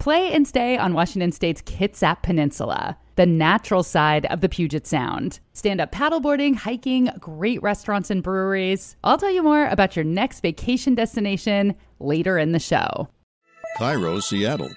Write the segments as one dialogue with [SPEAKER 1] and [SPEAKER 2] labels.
[SPEAKER 1] play and stay on Washington State's Kitsap Peninsula, the natural side of the Puget Sound. Stand up paddleboarding, hiking, great restaurants and breweries. I'll tell you more about your next vacation destination later in the show.
[SPEAKER 2] KIRO, Seattle.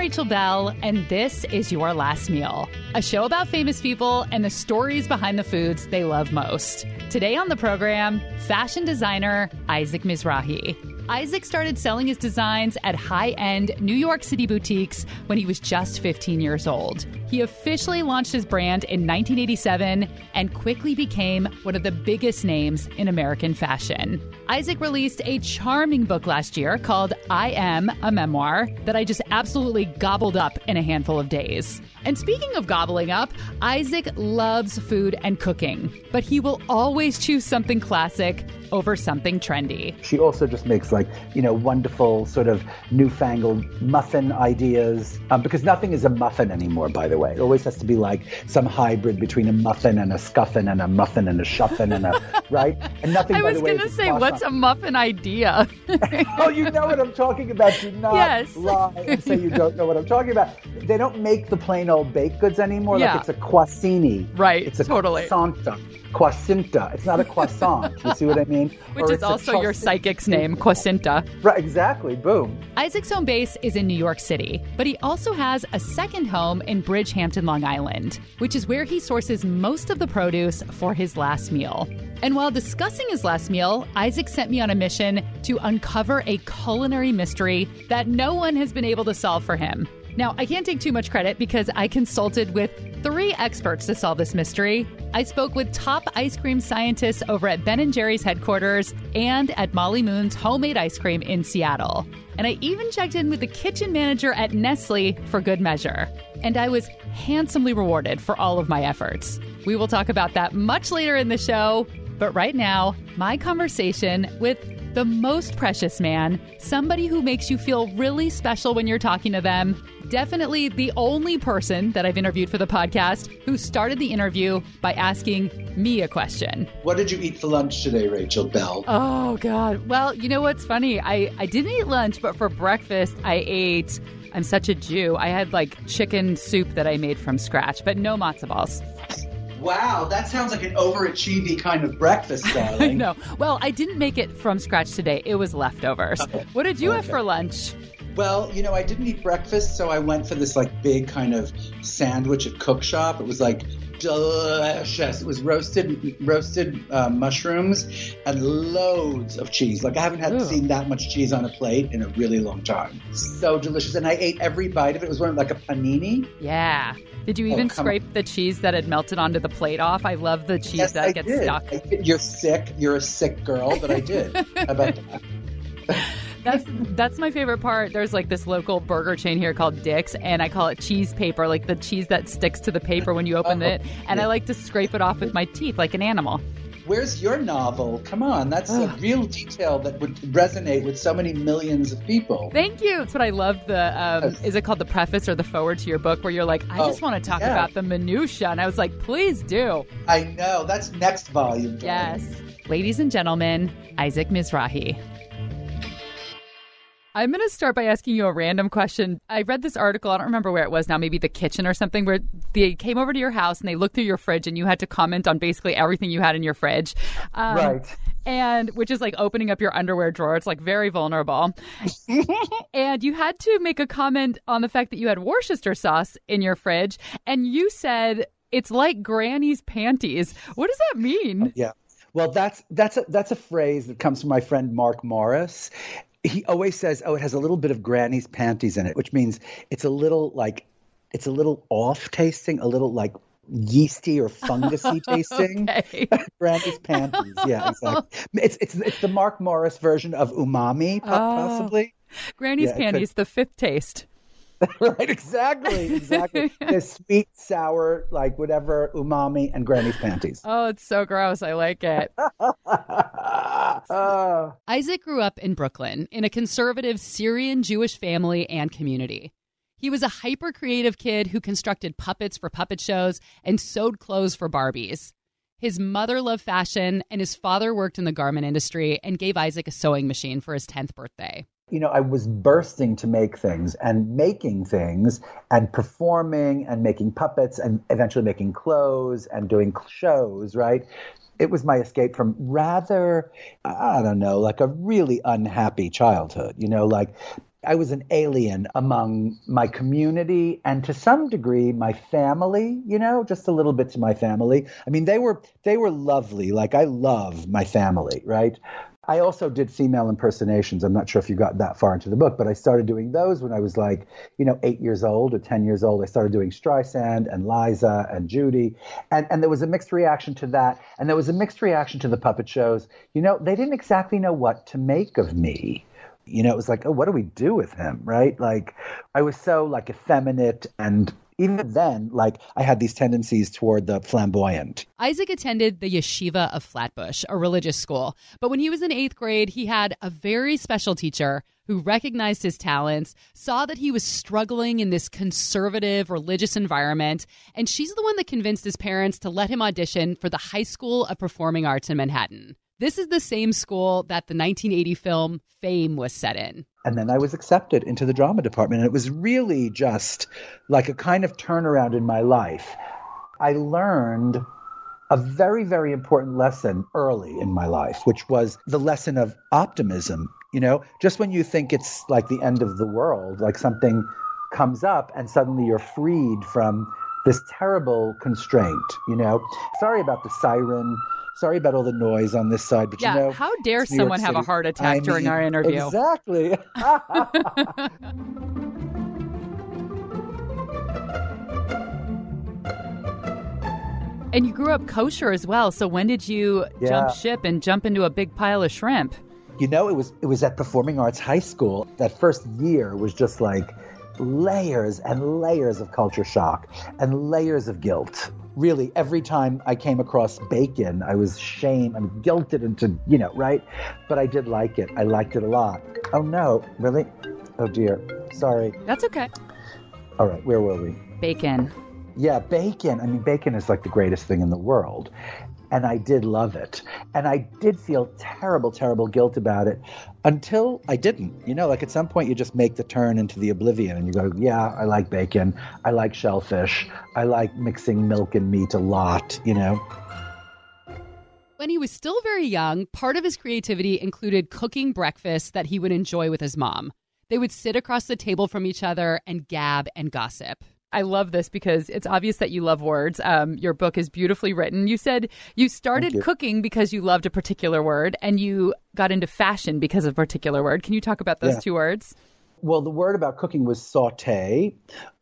[SPEAKER 1] Rachel Belle, and this is Your Last Meal, a show about famous people and the stories behind the foods they love most. Today on the program, fashion designer Isaac Mizrahi. Isaac started selling his designs at high end New York City boutiques when he was just 15 years old. He officially launched his brand in 1987 and quickly became one of the biggest names in American fashion. Isaac released a charming book last year called I Am, a memoir that I just absolutely gobbled up in a handful of days. And speaking of gobbling up, Isaac loves food and cooking, but he will always choose something classic over something trendy.
[SPEAKER 3] She also just makes like, you know, wonderful sort of newfangled muffin ideas um, because nothing is a muffin anymore, by the way. It always has to be like some hybrid between a muffin and a scuffin and a muffin and a shuffin and a, right? And nothing,
[SPEAKER 1] I was going to say, what's a muffin idea?
[SPEAKER 3] oh, you know what I'm talking about. Do not
[SPEAKER 1] Yes.
[SPEAKER 3] lie and say you don't know what I'm talking about. They don't make the plain old baked goods anymore.
[SPEAKER 1] Yeah.
[SPEAKER 3] Like it's a quassini.
[SPEAKER 1] Right,
[SPEAKER 3] It's a
[SPEAKER 1] totally.
[SPEAKER 3] croissanta. Quasinta. It's not a croissant. you see what I mean?
[SPEAKER 1] Which
[SPEAKER 3] Or
[SPEAKER 1] is also your psychic's name, Quasinta.
[SPEAKER 3] Right, exactly. Boom.
[SPEAKER 1] Isaac's home base is in New York City, but he also has a second home in Bridgehampton, Long Island, which is where he sources most of the produce for his last meal. And while discussing his last meal, Isaac sent me on a mission to uncover a culinary mystery that no one has been able to solve for him. Now, I can't take too much credit because I consulted with three experts to solve this mystery. I spoke with top ice cream scientists over at Ben & Jerry's headquarters and at Molly Moon's homemade ice cream in Seattle. And I even checked in with the kitchen manager at Nestle for good measure. And I was handsomely rewarded for all of my efforts. We will talk about that much later in the show. But right now, my conversation with the most precious man, somebody who makes you feel really special when you're talking to them. Definitely the only person that I've interviewed for the podcast who started the interview by asking me a question.
[SPEAKER 3] What did you eat for lunch today, Rachel Belle?
[SPEAKER 1] Oh God. Well, you know what's funny? I I didn't eat lunch, but for breakfast I ate I'm such a Jew. I had like chicken soup that I made from scratch, but no matzo balls.
[SPEAKER 3] Wow, that sounds like an overachieving kind of breakfast,
[SPEAKER 1] I
[SPEAKER 3] darling.
[SPEAKER 1] know. Well, I didn't make it from scratch today. It was leftovers. What did you have for lunch?
[SPEAKER 3] Well, you know, I didn't eat breakfast, so I went for this like big kind of sandwich at Cook Shop. It was like delicious. It was roasted roasted uh, mushrooms and loads of cheese. Like I haven't had
[SPEAKER 1] Ooh.
[SPEAKER 3] seen that much cheese on a plate in a really long time. So delicious, and I ate every bite of it. It was one like a panini.
[SPEAKER 1] Yeah. Did you
[SPEAKER 3] Oh,
[SPEAKER 1] even
[SPEAKER 3] come
[SPEAKER 1] scrape the cheese that had melted onto the plate off? I love the cheese
[SPEAKER 3] yes,
[SPEAKER 1] that
[SPEAKER 3] I
[SPEAKER 1] gets
[SPEAKER 3] did.
[SPEAKER 1] stuck.
[SPEAKER 3] Did. You're sick. You're a sick girl, but I did. How about that?
[SPEAKER 1] That's that's my favorite part. There's like this local burger chain here called Dick's, and I call it cheese paper, like the cheese that sticks to the paper when you open
[SPEAKER 3] Oh,
[SPEAKER 1] it. And I like to scrape it off with my teeth like an animal.
[SPEAKER 3] Where's your novel? Come on, that's a real detail that would resonate with so many millions of people.
[SPEAKER 1] Thank you. It's what I love. The um, is it called the preface or the forward to your book, where you're like, I
[SPEAKER 3] Oh,
[SPEAKER 1] just want to talk
[SPEAKER 3] yeah.
[SPEAKER 1] about the minutia, and I was like, please do.
[SPEAKER 3] I know. That's next volume. darling.
[SPEAKER 1] Yes, ladies and gentlemen, Isaac Mizrahi. I'm going to start by asking you a random question. I read this article, I don't remember where it was now, maybe the kitchen or something, where they came over to your house and they looked through your fridge and you had to comment on basically everything you had in your fridge. Um,
[SPEAKER 3] Right.
[SPEAKER 1] And which is like opening up your underwear drawer. It's like very vulnerable. and you had to make a comment on the fact that you had Worcester sauce in your fridge. And you said, it's like Granny's panties. What does that mean?
[SPEAKER 3] Yeah. Well, that's that's a that's a phrase that comes from my friend Mark Morris. He always says, "Oh, it has a little bit of Granny's panties in it," which means it's a little like it's a little off tasting, a little like yeasty or fungusy tasting. Granny's panties. Yeah, exactly. It's it's it's the Mark Morris version of umami,
[SPEAKER 1] Oh.
[SPEAKER 3] possibly.
[SPEAKER 1] Granny's
[SPEAKER 3] Yeah, it could-
[SPEAKER 1] panties, the fifth taste.
[SPEAKER 3] right, exactly, exactly. the sweet, sour, like whatever umami and Granny's panties.
[SPEAKER 1] Oh, it's so gross. I like it.
[SPEAKER 3] Oh.
[SPEAKER 1] Isaac grew up in Brooklyn in a conservative Syrian Jewish family and community. He was a hyper creative kid who constructed puppets for puppet shows and sewed clothes for Barbies. His mother loved fashion, and his father worked in the garment industry and gave Isaac a sewing machine for his 10th birthday.
[SPEAKER 3] You know, I was bursting to make things and making things and performing and making puppets and eventually making clothes and doing shows, right? It was my escape from rather, I don't know, like a really unhappy childhood. You know, like I was an alien among my community and to some degree my family, you know, just a little bit to my family. I mean, they were they were lovely. Like I love my family, right? I also did female impersonations. I'm not sure if you got that far into the book, but I started doing those when I was like, you know, eight years old or 10 years old. I started doing Streisand and Liza and Judy. And, and there was a mixed reaction to that. And there was a mixed reaction to the puppet shows. You know, they didn't exactly know what to make of me you know, it was like, oh, what do we do with him, right? Like, I was so like effeminate and even then, like I had these tendencies toward the flamboyant.
[SPEAKER 1] Isaac attended the Yeshiva of Flatbush, a religious school. But when he was in eighth grade, he had a very special teacher who recognized his talents, saw that he was struggling in this conservative religious environment, and she's the one that convinced his parents to let him audition for the High School of Performing Arts in Manhattan. This is the same school that the 1980 film Fame was set in.
[SPEAKER 3] And then I was accepted into the drama department. And it was really just like a kind of turnaround in my life. I learned a very, very important lesson early in my life, which was the lesson of optimism. You know, just when you think it's like the end of the world, like something comes up and suddenly you're freed from this terrible constraint, you know. Sorry about the siren sorry about all the noise on this side, but
[SPEAKER 1] yeah,
[SPEAKER 3] you know,
[SPEAKER 1] how dare someone have a heart attack
[SPEAKER 3] I
[SPEAKER 1] during
[SPEAKER 3] mean,
[SPEAKER 1] our interview?
[SPEAKER 3] Exactly.
[SPEAKER 1] and you grew up kosher as well. So when did you
[SPEAKER 3] Yeah.
[SPEAKER 1] jump ship and jump into a big pile of shrimp?
[SPEAKER 3] You know, it was it was at Performing Arts High School. That first year was just like layers and layers of culture shock and layers of guilt. Really, every time I came across bacon, I was shamed and guilted into, you know, right? But I did like it. I liked it a lot. Oh no, really? Oh dear. Sorry.
[SPEAKER 1] That's okay.
[SPEAKER 3] All right, where were we?
[SPEAKER 1] Bacon.
[SPEAKER 3] Yeah, bacon. I mean, bacon is like the greatest thing in the world. And I did love it. And I did feel terrible, terrible guilt about it until I didn't. You know, like at some point you just make the turn into the oblivion and you go, yeah, I like bacon. I like shellfish. I like mixing milk and meat a lot, you know?
[SPEAKER 1] When he was still very young, part of his creativity included cooking breakfast that he would enjoy with his mom. They would sit across the table from each other and gab and gossip. I love this because it's obvious that you love words. Um, your book is beautifully written. You said you started
[SPEAKER 3] you.
[SPEAKER 1] cooking because you loved a particular word and you got into fashion because of a particular word. Can you talk about those
[SPEAKER 3] Yeah.
[SPEAKER 1] two words?
[SPEAKER 3] Well, the word about cooking was saute.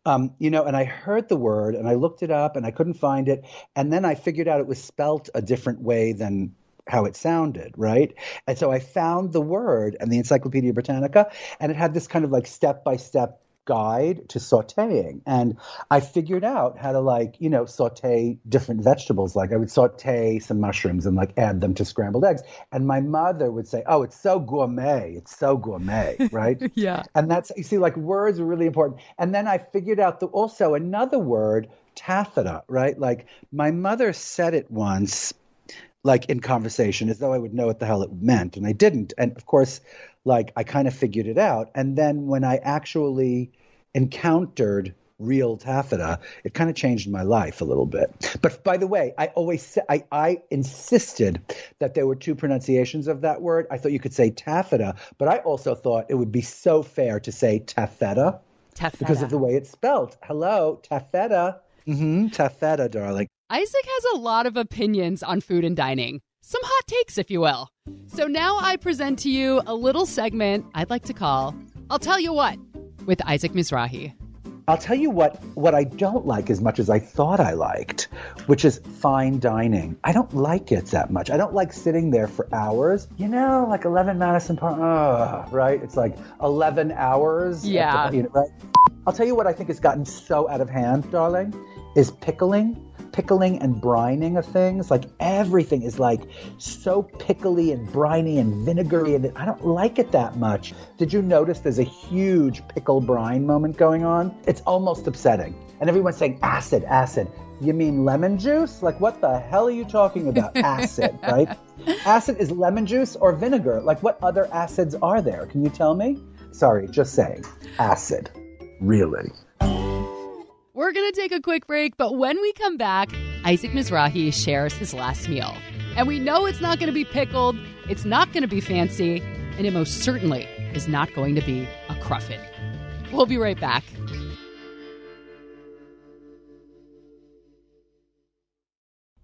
[SPEAKER 3] Um, you know, and I heard the word and I looked it up and I couldn't find it. And then I figured out it was spelt a different way than how it sounded, right? And so I found the word and the Encyclopedia Britannica, and it had this kind of like step by step guide to sauteing. And I figured out how to like, you know, saute different vegetables. Like I would saute some mushrooms and like add them to scrambled eggs. And my mother would say, Oh, it's so gourmet. It's so gourmet, right?
[SPEAKER 1] Yeah.
[SPEAKER 3] And that's you see, like words are really important. And then I figured out the, also another word, taffeta, right? Like my mother said it once, like in conversation, as though I would know what the hell it meant, and I didn't. And of course, like I kind of figured it out. And then when I actually encountered real taffeta, it kind of changed my life a little bit. But by the way, I always I, I insisted that there were two pronunciations of that word. I thought you could say taffeta, but I also thought it would be so fair to say taffeta
[SPEAKER 1] Taffeta.
[SPEAKER 3] because of the way it's spelled. Hello, taffeta. Mm-hmm, taffeta, darling.
[SPEAKER 1] Isaac has a lot of opinions on food and dining. Some hot takes, if you will. So now I present to you a little segment I'd like to call I'll Tell You What with Isaac Mizrahi.
[SPEAKER 3] I'll tell you what what I don't like as much as I thought I liked, which is fine dining. I don't like it that much. I don't like sitting there for hours. You know, like 11 Madison Park, ugh, right? It's like 11 hours. at the-
[SPEAKER 1] Yeah.
[SPEAKER 3] you know, right? I'll tell you what I think has gotten so out of hand, darling, is pickling. Pickling and brining of things. Like everything is like so pickly and briny and vinegary, and I don't like it that much. Did you notice there's a huge pickle brine moment going on? It's almost upsetting. And everyone's saying acid, acid. You mean lemon juice? Like, what the hell are you talking about? Acid, right? Acid is lemon juice or vinegar. Like, what other acids are there? Can you tell me? Sorry, just saying. Acid. Really?
[SPEAKER 1] We're going to take a quick break, but when we come back, Isaac Mizrahi shares his last meal. And we know it's not going to be pickled, it's not going to be fancy, and it most certainly is not going to be a cruffin. We'll be right back.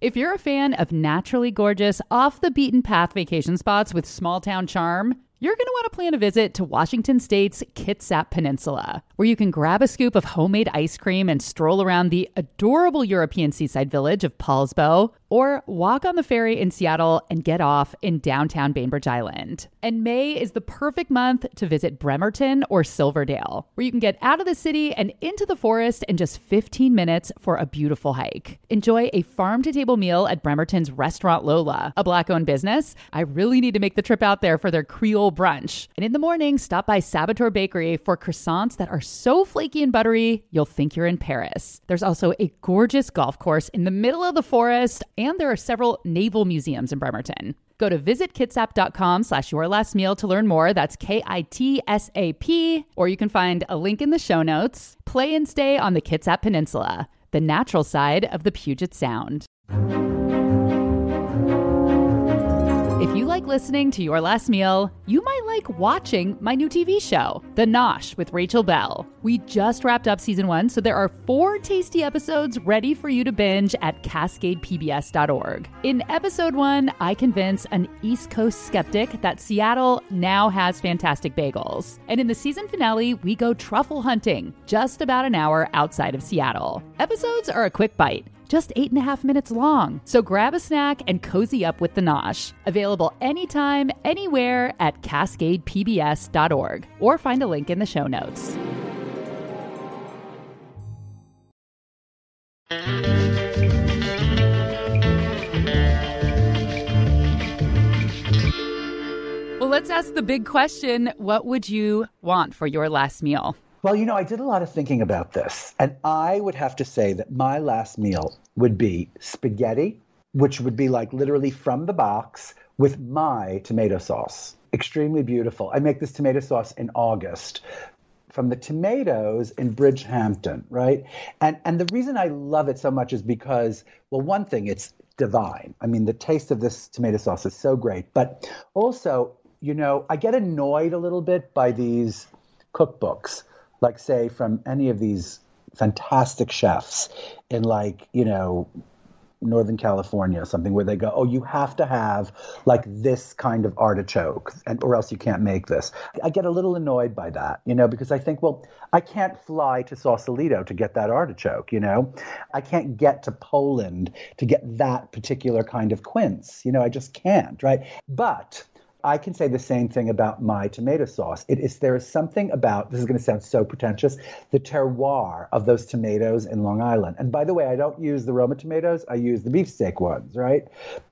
[SPEAKER 1] If you're a fan of naturally gorgeous, off the beaten path vacation spots with small town charm, you're going to want to plan a visit to Washington State's Kitsap Peninsula, where you can grab a scoop of homemade ice cream and stroll around the adorable European seaside village of Poulsbo, or walk on the ferry in Seattle and get off in downtown Bainbridge Island. And May is the perfect month to visit Bremerton or Silverdale, where you can get out of the city and into the forest in just 15 minutes for a beautiful hike. Enjoy a farm to table meal at Bremerton's Restaurant Lola, a black owned business. I really need to make the trip out there for their Creole brunch. And in the morning, stop by Saboteur Bakery for croissants that are so flaky and buttery, you'll think you're in Paris. There's also a gorgeous golf course in the middle of the forest, and there are several naval museums in Bremerton. Go to visitkitsap.com slash your last meal to learn more. That's K-I-T-S-A-P. Or you can find a link in the show notes. Play and stay on the Kitsap Peninsula, the natural side of the Puget Sound. If you like listening to Your Last Meal, you might like watching my new TV show, The Nosh with Rachel Belle. We just wrapped up season one, so there are four tasty episodes ready for you to binge at cascadepbs.org. In episode one, I convince an East Coast skeptic that Seattle now has fantastic bagels. And in the season finale, we go truffle hunting, just about an hour outside of Seattle. Episodes are a quick bite just eight and a half minutes long. So grab a snack and cozy up with the Nosh. Available anytime, anywhere at cascadepbs.org or find a link in the show notes. Well, let's ask the big question what would you want for your last meal?
[SPEAKER 3] Well, you know, I did a lot of thinking about this, and I would have to say that my last meal would be spaghetti, which would be like literally from the box with my tomato sauce. Extremely beautiful. I make this tomato sauce in August from the tomatoes in Bridgehampton, right? And and the reason I love it so much is because well, one thing it's divine. I mean, the taste of this tomato sauce is so great, but also, you know, I get annoyed a little bit by these cookbooks, like say from any of these fantastic chefs in like, you know, Northern California something where they go, oh, you have to have like this kind of artichoke, and or else you can't make this. I get a little annoyed by that, you know, because I think, well, I can't fly to Sausalito to get that artichoke, you know, I can't get to Poland to get that particular kind of quince, you know, I just can't, right? But I can say the same thing about my tomato sauce. It is there is something about this is going to sound so pretentious, the terroir of those tomatoes in Long Island. And by the way, I don't use the Roma tomatoes; I use the beefsteak ones, right?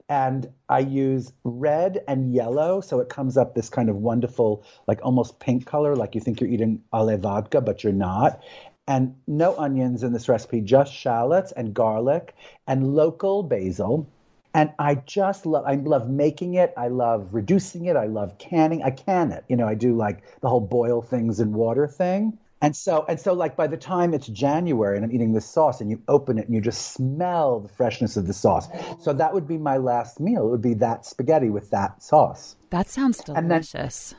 [SPEAKER 3] And I use red and yellow, so it comes up this kind of wonderful, like almost pink color, like you think you're eating alla vodka, but you're not. And no onions in this recipe, just shallots and garlic and local basil and I just love I love making it. I love reducing it. I love canning. I can it. You know, I do like the whole boil things in water thing. And so and so like by the time it's January and I'm eating this sauce and you open it and you just smell the freshness of the sauce. So that would be my last meal. It would be that spaghetti with that sauce.
[SPEAKER 1] That sounds delicious.
[SPEAKER 3] And then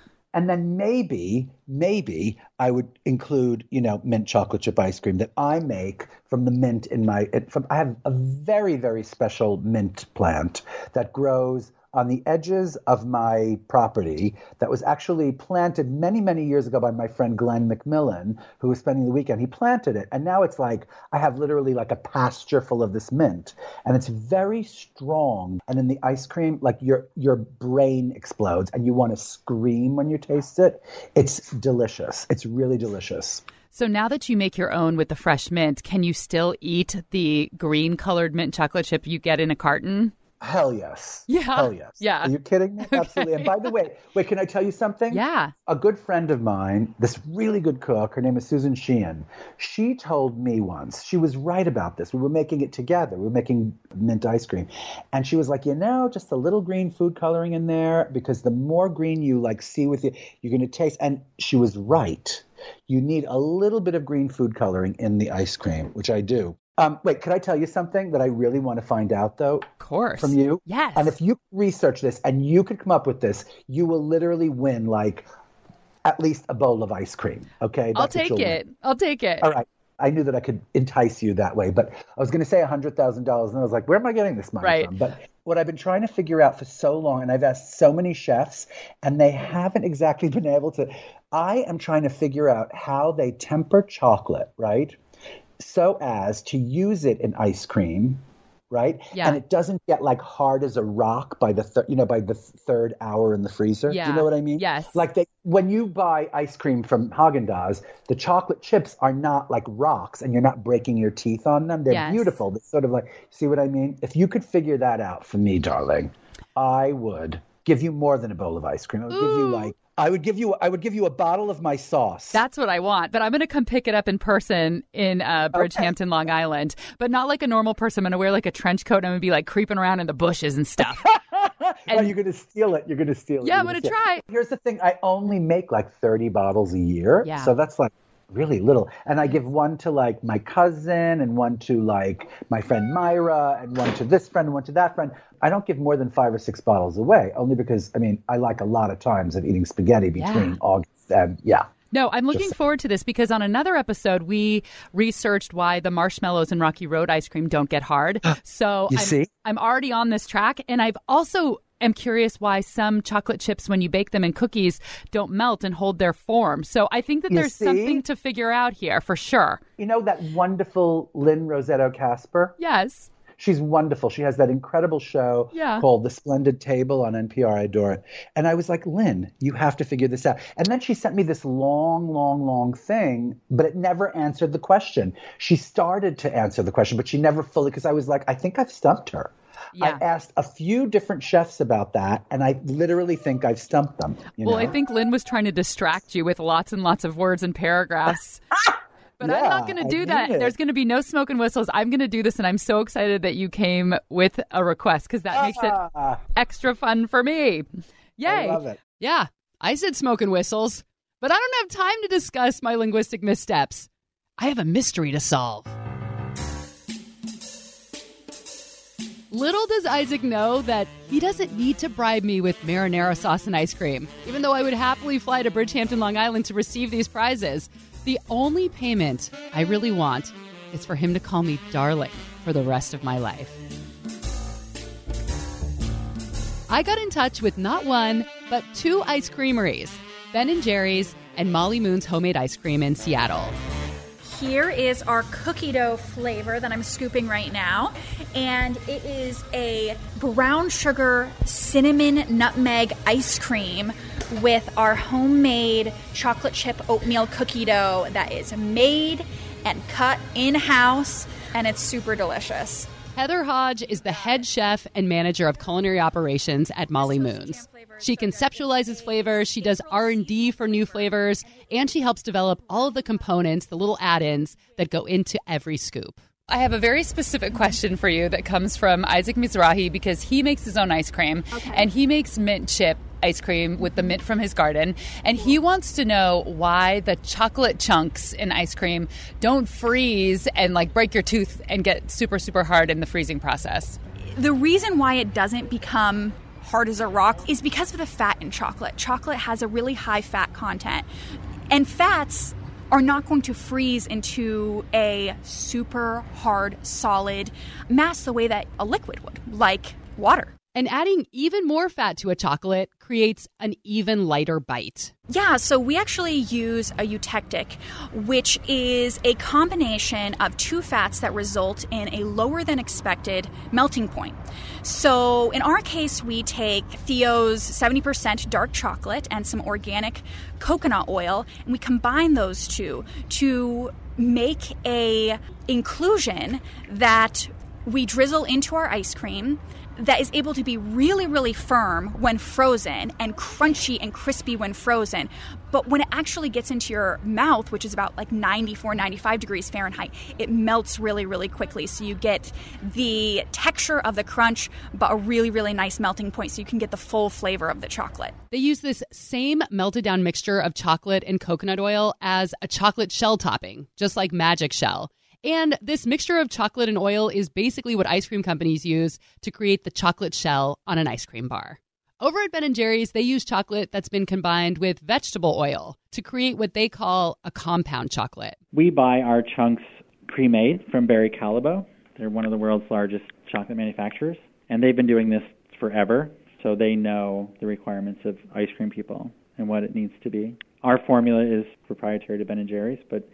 [SPEAKER 3] maybe, maybe I would include, you know, mint chocolate chip ice cream that I make from the mint in my. From I have a very, very special mint plant that grows on the edges of my property that was actually planted many, many years ago by my friend Glenn McMillan, who was spending the weekend. He planted it, and now it's like I have literally like a pasture full of this mint, and it's very strong. And in the ice cream, like your your brain explodes, and you want to scream when you taste it. It's delicious. It's really delicious.
[SPEAKER 1] So now that you make your own with the fresh mint, can you still eat the green colored mint chocolate chip you get in a carton?
[SPEAKER 3] Hell yes.
[SPEAKER 1] Yeah.
[SPEAKER 3] Hell yes.
[SPEAKER 1] Yeah.
[SPEAKER 3] Are you kidding me? Absolutely. And by the way, wait, can I tell you something?
[SPEAKER 1] Yeah.
[SPEAKER 3] A good friend of mine, this really good cook, her name is Susan Sheehan. She told me once, she was right about this. We were making it together. We were making mint ice cream. And she was like, you know, just a little green food coloring in there because the more green you like see with you, you're going to taste. And she was right. You need a little bit of green food coloring in the ice cream, which I do. Um, wait, could I tell you something that I really want to find out though?
[SPEAKER 1] Of course.
[SPEAKER 3] From you?
[SPEAKER 1] Yes.
[SPEAKER 3] And if you research this and you could come up with this, you will literally win like at least a bowl of ice cream. Okay.
[SPEAKER 1] I'll
[SPEAKER 3] That's what
[SPEAKER 1] take it.
[SPEAKER 3] win.
[SPEAKER 1] I'll take it.
[SPEAKER 3] All right. I knew that I could entice you that way, but I was going to say $100,000 and I was like, where am I getting this money
[SPEAKER 1] Right.
[SPEAKER 3] from? But what I've been trying to figure out for so long, and I've asked so many chefs, and they haven't exactly been able to. I am trying to figure out how they temper chocolate, right? So as to use it in ice cream, right?
[SPEAKER 1] Yeah.
[SPEAKER 3] And it doesn't get like hard as a rock by the thir- you know by the third hour in the freezer. Do
[SPEAKER 1] Yeah.
[SPEAKER 3] you know what I mean?
[SPEAKER 1] Yes.
[SPEAKER 3] Like they when you buy ice cream from Haagen Dazs, the chocolate chips are not like rocks, and you're not breaking your teeth on them. They're
[SPEAKER 1] Yes.
[SPEAKER 3] beautiful. They're sort of like see what I mean. If you could figure that out for me, darling, I would give you more than a bowl of ice cream. I would give you like I would give you I would give you a bottle of my sauce.
[SPEAKER 1] That's what I want. But I'm going to come pick it up in person in uh, Bridgehampton, Long Island. But not like a normal person. I'm going to wear like a trench coat and I'm going to be like creeping around in the bushes and stuff.
[SPEAKER 3] oh, you're going to steal it. You're going to steal it.
[SPEAKER 1] Yeah, I'm
[SPEAKER 3] steal it.
[SPEAKER 1] try.
[SPEAKER 3] Here's the thing I only make like 30 bottles a year.
[SPEAKER 1] Yeah.
[SPEAKER 3] So that's like really little. And I give one to like my cousin and one to like my friend Myra and one to this friend and one to that friend. I don't give more than five or six bottles away, only because, I mean, I like a lot of times of eating spaghetti between
[SPEAKER 1] Yeah.
[SPEAKER 3] August and, yeah.
[SPEAKER 1] No, I'm looking
[SPEAKER 3] Just-
[SPEAKER 1] forward to this because on another episode we researched why the marshmallows in Rocky Road ice cream don't get hard. So
[SPEAKER 3] You
[SPEAKER 1] I'm,
[SPEAKER 3] see?
[SPEAKER 1] I'm already on this track, and I've also am curious why some chocolate chips, when you bake them in cookies, don't melt and hold their form. So I think that
[SPEAKER 3] You
[SPEAKER 1] there's
[SPEAKER 3] see?
[SPEAKER 1] something to figure out here for sure.
[SPEAKER 3] You know that wonderful Lynne Rossetto Kasper?
[SPEAKER 1] Yes.
[SPEAKER 3] She's wonderful. She has that incredible show
[SPEAKER 1] Yeah.
[SPEAKER 3] called The Splendid Table on NPR. I adore it. And I was like, Lynn, you have to figure this out. And then she sent me this long, long, long thing, but it never answered the question. She started to answer the question, but she never fully, because I was like, I think I've stumped her.
[SPEAKER 1] Yeah.
[SPEAKER 3] I asked a few different chefs about that, and I literally think I've stumped them. you
[SPEAKER 1] Well,
[SPEAKER 3] know?
[SPEAKER 1] I think Lynn was trying to distract you with lots and lots of words and paragraphs. But I'm not going to do that.
[SPEAKER 3] it.
[SPEAKER 1] There's going to be no smoke and whistles. I'm going to do this, and I'm so excited that you came with a request because that makes it
[SPEAKER 3] Ah,
[SPEAKER 1] extra fun for me. Yay!
[SPEAKER 3] I love it.
[SPEAKER 4] Yeah, I said smoke and whistles, but I don't have time to discuss my linguistic missteps. I have a mystery to solve. Little does Isaac know that he doesn't need to bribe me with marinara sauce and ice cream, even though I would happily fly to Bridgehampton, Long Island to receive these prizes. The only payment I really want is for him to call me darling for the rest of my life. I got in touch with not one, but two ice creameries Ben and Jerry's and Molly Moon's Homemade Ice Cream in Seattle.
[SPEAKER 5] Here is our cookie dough flavor that I'm scooping right now. And it is a brown sugar cinnamon nutmeg ice cream with our homemade chocolate chip oatmeal cookie dough that is made and cut in house. And it's super delicious.
[SPEAKER 4] Heather Hodge is the head chef and manager of culinary operations at Molly Moon's. She conceptualizes flavors, she does R&D for new flavors, and she helps develop all of the components, the little add-ins that go into every scoop.
[SPEAKER 1] I have a very specific question for you that comes from Isaac Mizrahi because he makes his own ice cream and he makes mint chip ice cream with the mint from his garden. And he wants to know why the chocolate chunks in ice cream don't freeze and like break your tooth and get super, super hard in the freezing process.
[SPEAKER 5] The reason why it doesn't become hard as a rock is because of the fat in chocolate. Chocolate has a really high fat content, and fats are not going to freeze into a super hard, solid mass the way that a liquid would, like water.
[SPEAKER 1] And adding even more fat to a chocolate creates an even lighter bite.
[SPEAKER 5] Yeah, so we actually use a eutectic, which is a combination of two fats that result in a lower than expected melting point. So in our case, we take Theo's 70% dark chocolate and some organic coconut oil, and we combine those two to make a inclusion that we drizzle into our ice cream that is able to be really, really firm when frozen and crunchy and crispy when frozen. But when it actually gets into your mouth, which is about like 94, 95 degrees Fahrenheit, it melts really, really quickly. So you get the texture of the crunch, but a really, really nice melting point so you can get the full flavor of the chocolate.
[SPEAKER 1] They use this same melted down mixture of chocolate and coconut oil as a chocolate shell topping, just like Magic Shell. And this mixture of chocolate and oil is basically what ice cream companies use to create the chocolate shell on an ice cream bar. Over at Ben & Jerry's, they use chocolate that's been combined with vegetable oil to create what they call a compound chocolate.
[SPEAKER 6] We buy our chunks pre-made from Barry Callebaut. They're one of the world's largest chocolate manufacturers, and they've been doing this forever, so they know the requirements of ice cream people and what it needs to be. Our formula is proprietary to Ben & Jerry's, but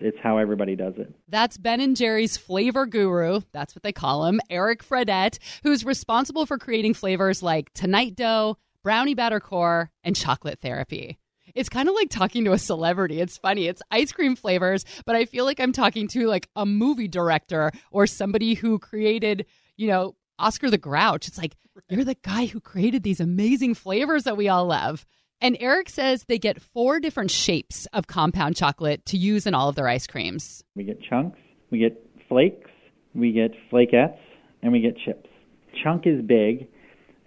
[SPEAKER 6] it's how everybody does it.
[SPEAKER 1] That's Ben and Jerry's flavor guru. That's what they call him, Eric Fredette, who's responsible for creating flavors like Tonight Dough, Brownie Batter Core, and Chocolate Therapy. It's kind of like talking to a celebrity. It's funny. It's ice cream flavors, but I feel like I'm talking to like a movie director or somebody who created, you know, Oscar the Grouch. It's like, you're the guy who created these amazing flavors that we all love. And Eric says they get four different shapes of compound chocolate to use in all of their ice creams.
[SPEAKER 6] We get chunks, we get flakes, we get flakettes, and we get chips. Chunk is big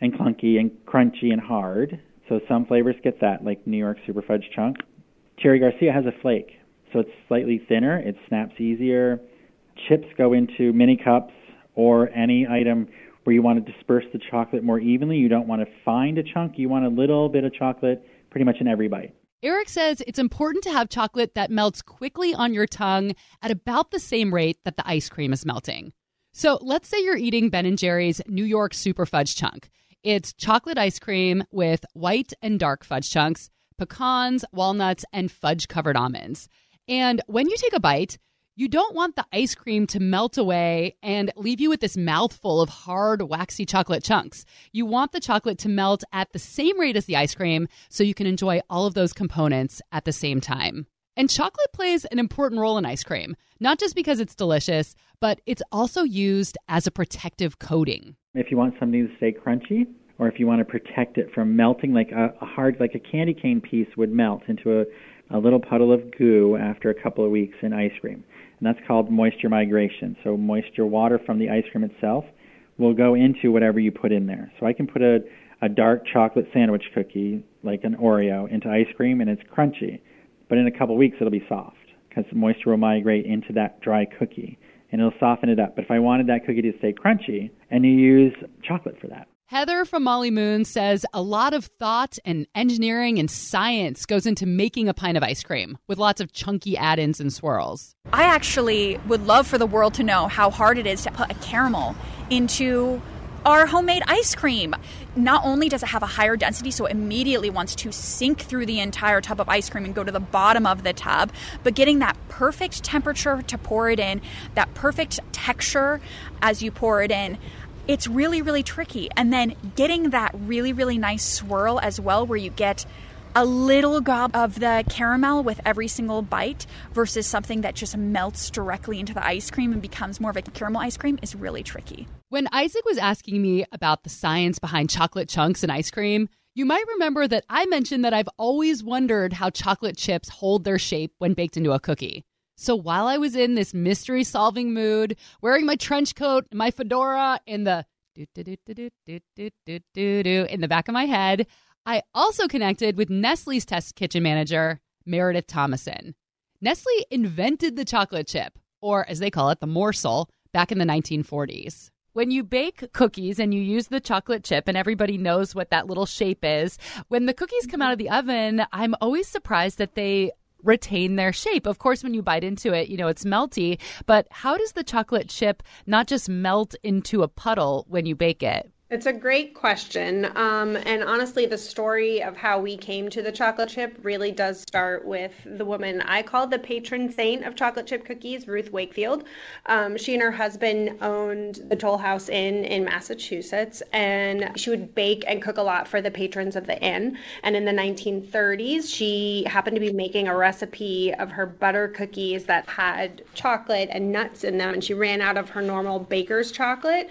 [SPEAKER 6] and clunky and crunchy and hard. So some flavors get that, like New York Super Fudge Chunk. Cherry Garcia has a flake, so it's slightly thinner, it snaps easier. Chips go into mini cups or any item where you want to disperse the chocolate more evenly. You don't want to find a chunk, you want a little bit of chocolate pretty much in every bite.
[SPEAKER 1] Eric says it's important to have chocolate that melts quickly on your tongue at about the same rate that the ice cream is melting. So let's say you're eating Ben & Jerry's New York Super Fudge Chunk. It's chocolate ice cream with white and dark fudge chunks, pecans, walnuts, and fudge covered almonds. And when you take a bite, you don't want the ice cream to melt away and leave you with this mouthful of hard, waxy chocolate chunks. You want the chocolate to melt at the same rate as the ice cream so you can enjoy all of those components at the same time. And chocolate plays an important role in ice cream, not just because it's delicious, but it's also used as a protective coating.
[SPEAKER 6] If you want something to stay crunchy, or if you want to protect it from melting, like a, hard, like a candy cane piece would melt into a, a little puddle of goo after a couple of weeks in ice cream and that's called moisture migration. So moisture water from the ice cream itself will go into whatever you put in there. So I can put a, a dark chocolate sandwich cookie, like an Oreo, into ice cream and it's crunchy. But in a couple weeks it'll be soft because moisture will migrate into that dry cookie and it'll soften it up. But if I wanted that cookie to stay crunchy, and you use chocolate for that.
[SPEAKER 1] Heather from Molly Moon says a lot of thought and engineering and science goes into making a pint of ice cream with lots of chunky add ins and swirls.
[SPEAKER 5] I actually would love for the world to know how hard it is to put a caramel into our homemade ice cream. Not only does it have a higher density, so it immediately wants to sink through the entire tub of ice cream and go to the bottom of the tub, but getting that perfect temperature to pour it in, that perfect texture as you pour it in it's really, really tricky. And then getting that really, really nice swirl as well, where you get a little gob of the caramel with every single bite versus something that just melts directly into the ice cream and becomes more of a caramel ice cream is really tricky.
[SPEAKER 1] When Isaac was asking me about the science behind chocolate chunks and ice cream, you might remember that I mentioned that I've always wondered how chocolate chips hold their shape when baked into a cookie. So while I was in this mystery solving mood, wearing my trench coat, my fedora, and the do-do-do-do-do-do-do-do in the back of my head, I also connected with Nestle's test kitchen manager, Meredith Thomason. Nestle invented the chocolate chip, or as they call it, the morsel, back in the 1940s. When you bake cookies and you use the chocolate chip, and everybody knows what that little shape is, when the cookies come out of the oven, I'm always surprised that they retain their shape. Of course, when you bite into it, you know, it's melty, but how does the chocolate chip not just melt into a puddle when you bake it?
[SPEAKER 7] It's a great question. Um, and honestly, the story of how we came to the chocolate chip really does start with the woman I call the patron saint of chocolate chip cookies, Ruth Wakefield. Um, she and her husband owned the Toll House Inn in Massachusetts, and she would bake and cook a lot for the patrons of the inn. And in the 1930s, she happened to be making a recipe of her butter cookies that had chocolate and nuts in them, and she ran out of her normal baker's chocolate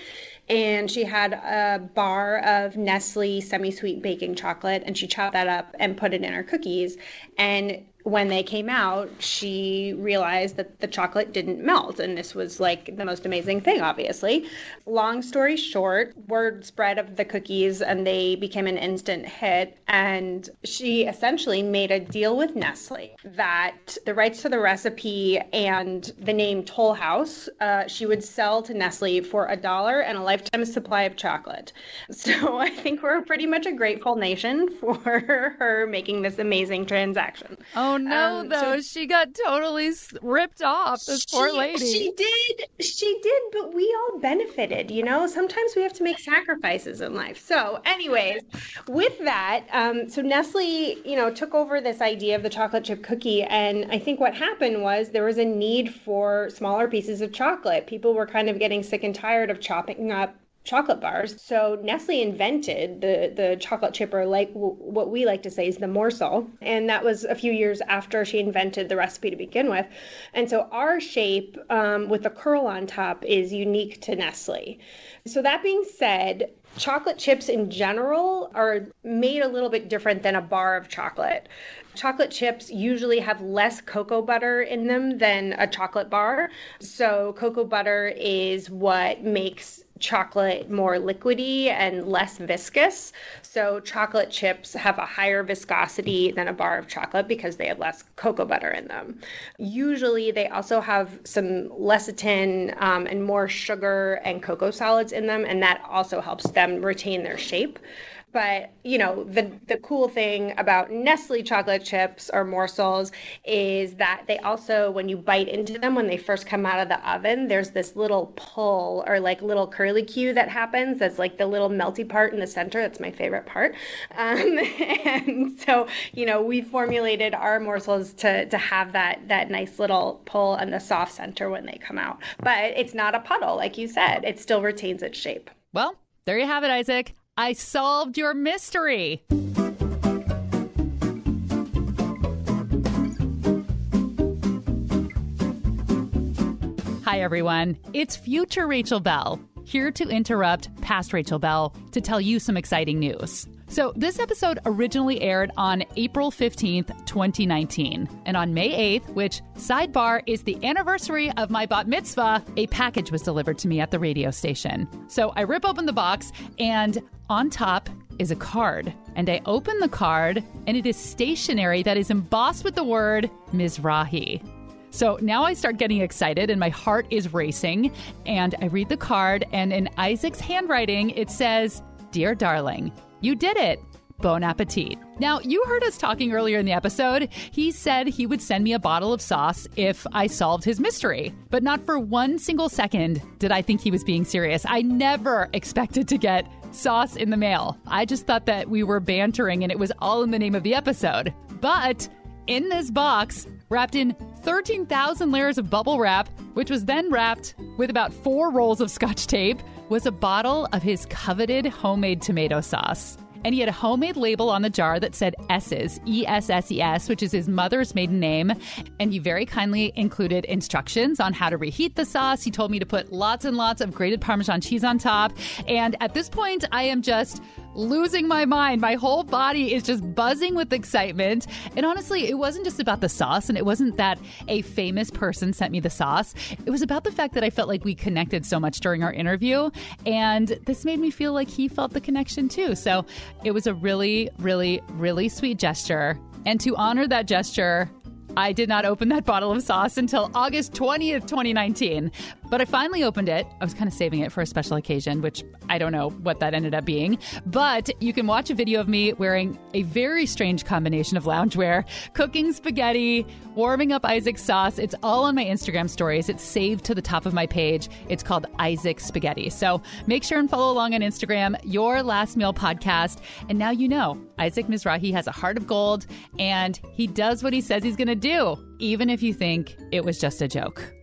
[SPEAKER 7] and she had a bar of Nestle semi sweet baking chocolate and she chopped that up and put it in her cookies. And when they came out, she realized that the chocolate didn't melt. And this was like the most amazing thing, obviously. Long story short, word spread of the cookies and they became an instant hit. And she essentially made a deal with Nestle that the rights to the recipe and the name Toll House, uh, she would sell to Nestle for a dollar and a lifetime supply of chocolate. So I think we're pretty much a grateful nation for her making this amazing transaction.
[SPEAKER 4] Oh, no, um, though. So she got totally ripped off, this she, poor lady.
[SPEAKER 7] She did. She did, but we all benefited, you know? Sometimes we have to make sacrifices in life. So, anyways, with that, um, so Nestle, you know, took over this idea of the chocolate chip cookie. And I think what happened was there was a need for smaller pieces of chocolate. People were kind of getting sick and tired of chopping up chocolate bars. So Nestle invented the the chocolate chipper, like w- what we like to say is the morsel, and that was a few years after she invented the recipe to begin with. And so our shape um, with the curl on top is unique to Nestle. So that being said, chocolate chips in general are made a little bit different than a bar of chocolate. Chocolate chips usually have less cocoa butter in them than a chocolate bar. So, cocoa butter is what makes chocolate more liquidy and less viscous. So chocolate chips have a higher viscosity than a bar of chocolate because they have less cocoa butter in them. Usually they also have some lecithin um, and more sugar and cocoa solids in them, and that also helps them retain their shape. But you know, the the cool thing about Nestle chocolate chips or morsels is that they also, when you bite into them when they first come out of the oven, there's this little pull or like little curly cue that happens. That's like the little melty part in the center. That's my favorite part. Um, and so, you know, we formulated our morsels to to have that that nice little pull and the soft center when they come out. But it's not a puddle, like you said. It still retains its shape.
[SPEAKER 1] Well, there you have it, Isaac. I solved your mystery. Hi, everyone. It's future Rachel Belle, here to interrupt past Rachel Belle to tell you some exciting news. So, this episode originally aired on April 15th, 2019. And on May 8th, which, sidebar, is the anniversary of my bat mitzvah, a package was delivered to me at the radio station. So, I rip open the box, and on top is a card. And I open the card, and it is stationery that is embossed with the word Mizrahi. So now I start getting excited and my heart is racing. And I read the card, and in Isaac's handwriting, it says, Dear darling, you did it. Bon appetit. Now, you heard us talking earlier in the episode. He said he would send me a bottle of sauce if I solved his mystery. But not for one single second did I think he was being serious. I never expected to get sauce in the mail. I just thought that we were bantering and it was all in the name of the episode. But in this box, wrapped in 13,000 layers of bubble wrap, which was then wrapped with about four rolls of scotch tape, was a bottle of his coveted homemade tomato sauce. And he had a homemade label on the jar that said Esses, E S S E S, which is his mother's maiden name. And he very kindly included instructions on how to reheat the sauce. He told me to put lots and lots of grated Parmesan cheese on top. And at this point, I am just losing my mind. My whole body is just buzzing with excitement. And honestly, it wasn't just about the sauce, and it wasn't that a famous person sent me the sauce. It was about the fact that I felt like we connected so much during our interview. And this made me feel like he felt the connection too. So it was a really, really, really sweet gesture. And to honor that gesture, I did not open that bottle of sauce until August 20th, 2019. But I finally opened it. I was kind of saving it for a special occasion, which I don't know what that ended up being. But you can watch a video of me wearing a very strange combination of loungewear, cooking spaghetti, warming up Isaac's sauce. It's all on my Instagram stories. It's saved to the top of my page. It's called Isaac Spaghetti. So make sure and follow along on Instagram, Your Last Meal Podcast. And now you know Isaac Mizrahi has a heart of gold and he does what he says he's going to do, even if you think it was just a joke.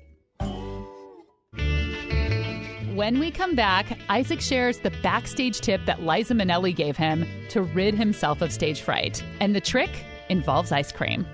[SPEAKER 1] When we come back, Isaac shares the backstage tip that Liza Minnelli gave him to rid himself of stage fright. And the trick involves ice cream.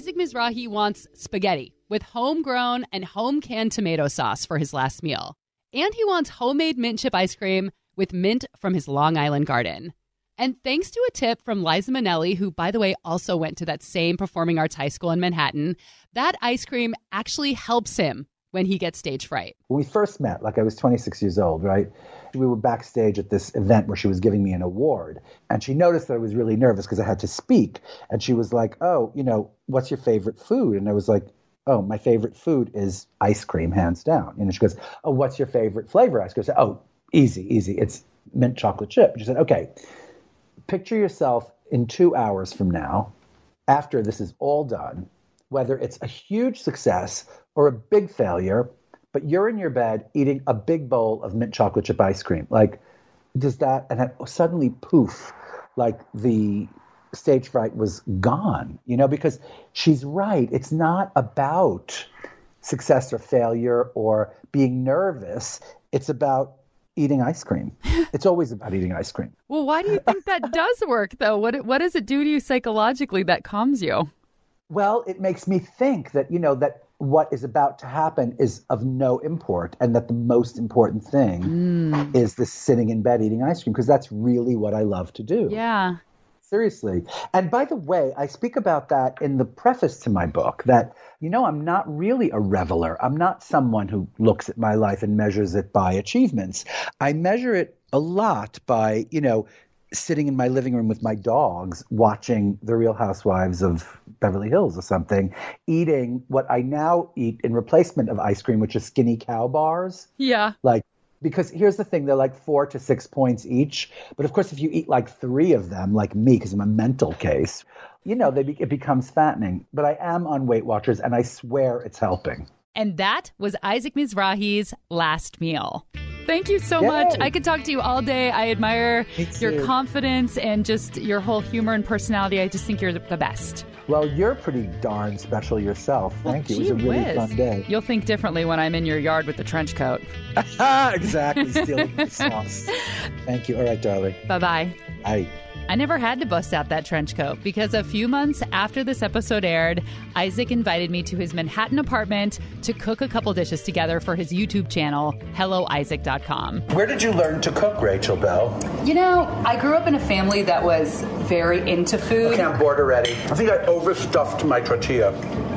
[SPEAKER 4] Isaac Mizrahi wants spaghetti with homegrown and home canned tomato sauce for his last meal. And he wants homemade mint chip ice cream with mint from his Long Island garden. And thanks to a tip from Liza Minnelli, who, by the way, also went to that same performing arts high school in Manhattan, that ice cream actually helps him when he gets stage fright.
[SPEAKER 3] When we first met, like I was 26 years old, right? We were backstage at this event where she was giving me an award. And she noticed that I was really nervous because I had to speak. And she was like, Oh, you know, what's your favorite food? And I was like, Oh, my favorite food is ice cream, hands down. And she goes, Oh, what's your favorite flavor? I said, Oh, easy, easy. It's mint chocolate chip. She said, Okay, picture yourself in two hours from now, after this is all done, whether it's a huge success or a big failure, but you're in your bed eating a big bowl of mint chocolate chip ice cream. Like, does that, and then suddenly poof, like the stage fright was gone, you know, because she's right. It's not about success or failure or being nervous. It's about eating ice cream. It's always about eating ice cream.
[SPEAKER 4] Well, why do you think that does work, though? What, what does it do to you psychologically that calms you?
[SPEAKER 3] Well, it makes me think that, you know, that what is about to happen is of no import and that the most important thing mm. is the sitting in bed eating ice cream because that's really what I love to do.
[SPEAKER 4] Yeah.
[SPEAKER 3] Seriously. And by the way, I speak about that in the preface to my book that, you know, I'm not really a reveler. I'm not someone who looks at my life and measures it by achievements. I measure it a lot by, you know, sitting in my living room with my dogs watching The Real Housewives of Beverly Hills or something, eating what I now eat in replacement of ice cream, which is skinny cow bars.
[SPEAKER 4] Yeah.
[SPEAKER 3] Like, because here's the thing, they're like four to six points each. But of course, if you eat like three of them, like me, because I'm a mental case, you know, they be- it becomes fattening. But I am on Weight Watchers and I swear it's helping.
[SPEAKER 1] And that was Isaac Mizrahi's last meal. Thank you so Yay. much. I could talk to you all day. I admire your confidence and just your whole humor and personality. I just think you're the best.
[SPEAKER 3] Well, you're pretty darn special yourself. Thank well, you. It was a really whiz. fun day.
[SPEAKER 1] You'll think differently when I'm in your yard with the trench coat.
[SPEAKER 3] exactly. Stealing sauce. Thank you. All right, darling.
[SPEAKER 1] Bye-bye.
[SPEAKER 3] Bye.
[SPEAKER 1] I never had to bust out that trench coat because a few months after this episode aired, Isaac invited me to his Manhattan apartment to cook a couple dishes together for his YouTube channel, HelloIsaac.com.
[SPEAKER 3] Where did you learn to cook, Rachel Belle?
[SPEAKER 1] You know, I grew up in a family that was very into food.
[SPEAKER 3] Okay, I'm bored already. I think I overstuffed my tortilla.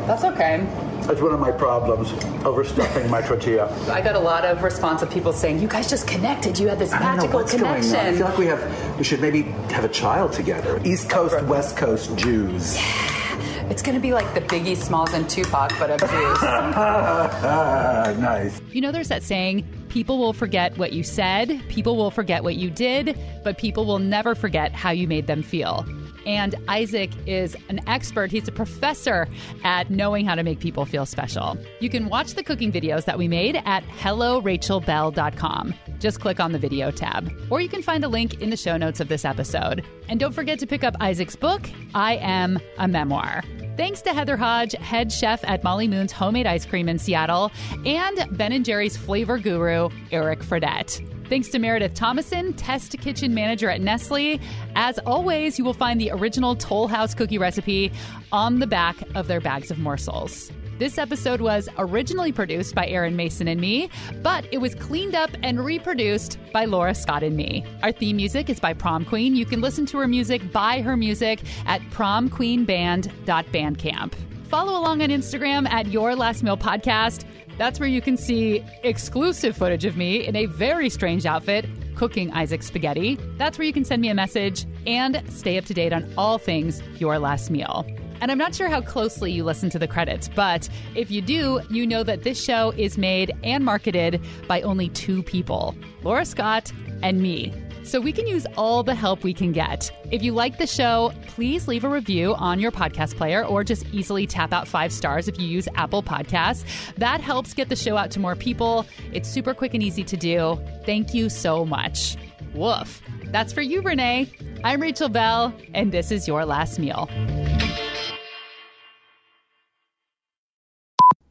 [SPEAKER 1] That's okay.
[SPEAKER 3] That's one of my problems, overstuffing my tortilla.
[SPEAKER 1] I got a lot of response of people saying, "You guys just connected. You had this magical connection."
[SPEAKER 3] I feel like we have, we should maybe have a child together. East Coast, West Coast Jews.
[SPEAKER 1] Yeah. It's going to be like the Biggie Smalls and Tupac, but of Jews.
[SPEAKER 3] nice.
[SPEAKER 1] You know, there's that saying people will forget what you said, people will forget what you did, but people will never forget how you made them feel. And Isaac is an expert. He's a professor at knowing how to make people feel special. You can watch the cooking videos that we made at hellorachelbelle.com. Just click on the video tab. Or you can find a link in the show notes of this episode. And don't forget to pick up Isaac's book, I Am a Memoir. Thanks to Heather Hodge, head chef at Molly Moon's Homemade Ice Cream in Seattle, and Ben & Jerry's flavor guru, Eric Fredette. Thanks to Meredith Thomason, test kitchen manager at Nestle. As always, you will find the original Toll House cookie recipe on the back of their bags of morsels. This episode was originally produced by Aaron Mason and me, but it was cleaned up and reproduced by Laura Scott and me. Our theme music is by Prom Queen. You can listen to her music, buy her music at promqueenband.bandcamp. follow along on Instagram at Your Last Meal Podcast. That's where you can see exclusive footage of me in a very strange outfit cooking Isaac spaghetti. That's where you can send me a message and stay up to date on all things Your Last Meal. And I'm not sure how closely you listen to the credits, but if you do, you know that this show is made and marketed by only two people Laura Scott and me. So we can use all the help we can get. If you like the show, please leave a review on your podcast player or just easily tap out five stars if you use Apple Podcasts. That helps get the show out to more people. It's super quick and easy to do. Thank you so much. Woof. That's for you, Renee. I'm Rachel Belle, and this is Your Last Meal.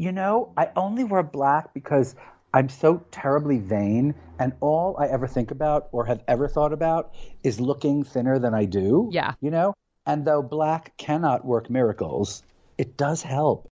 [SPEAKER 3] You know, I only wear black because I'm so terribly vain, and all I ever think about or have ever thought about is looking thinner than I do.
[SPEAKER 1] Yeah.
[SPEAKER 3] You know? And though black cannot work miracles, it does help.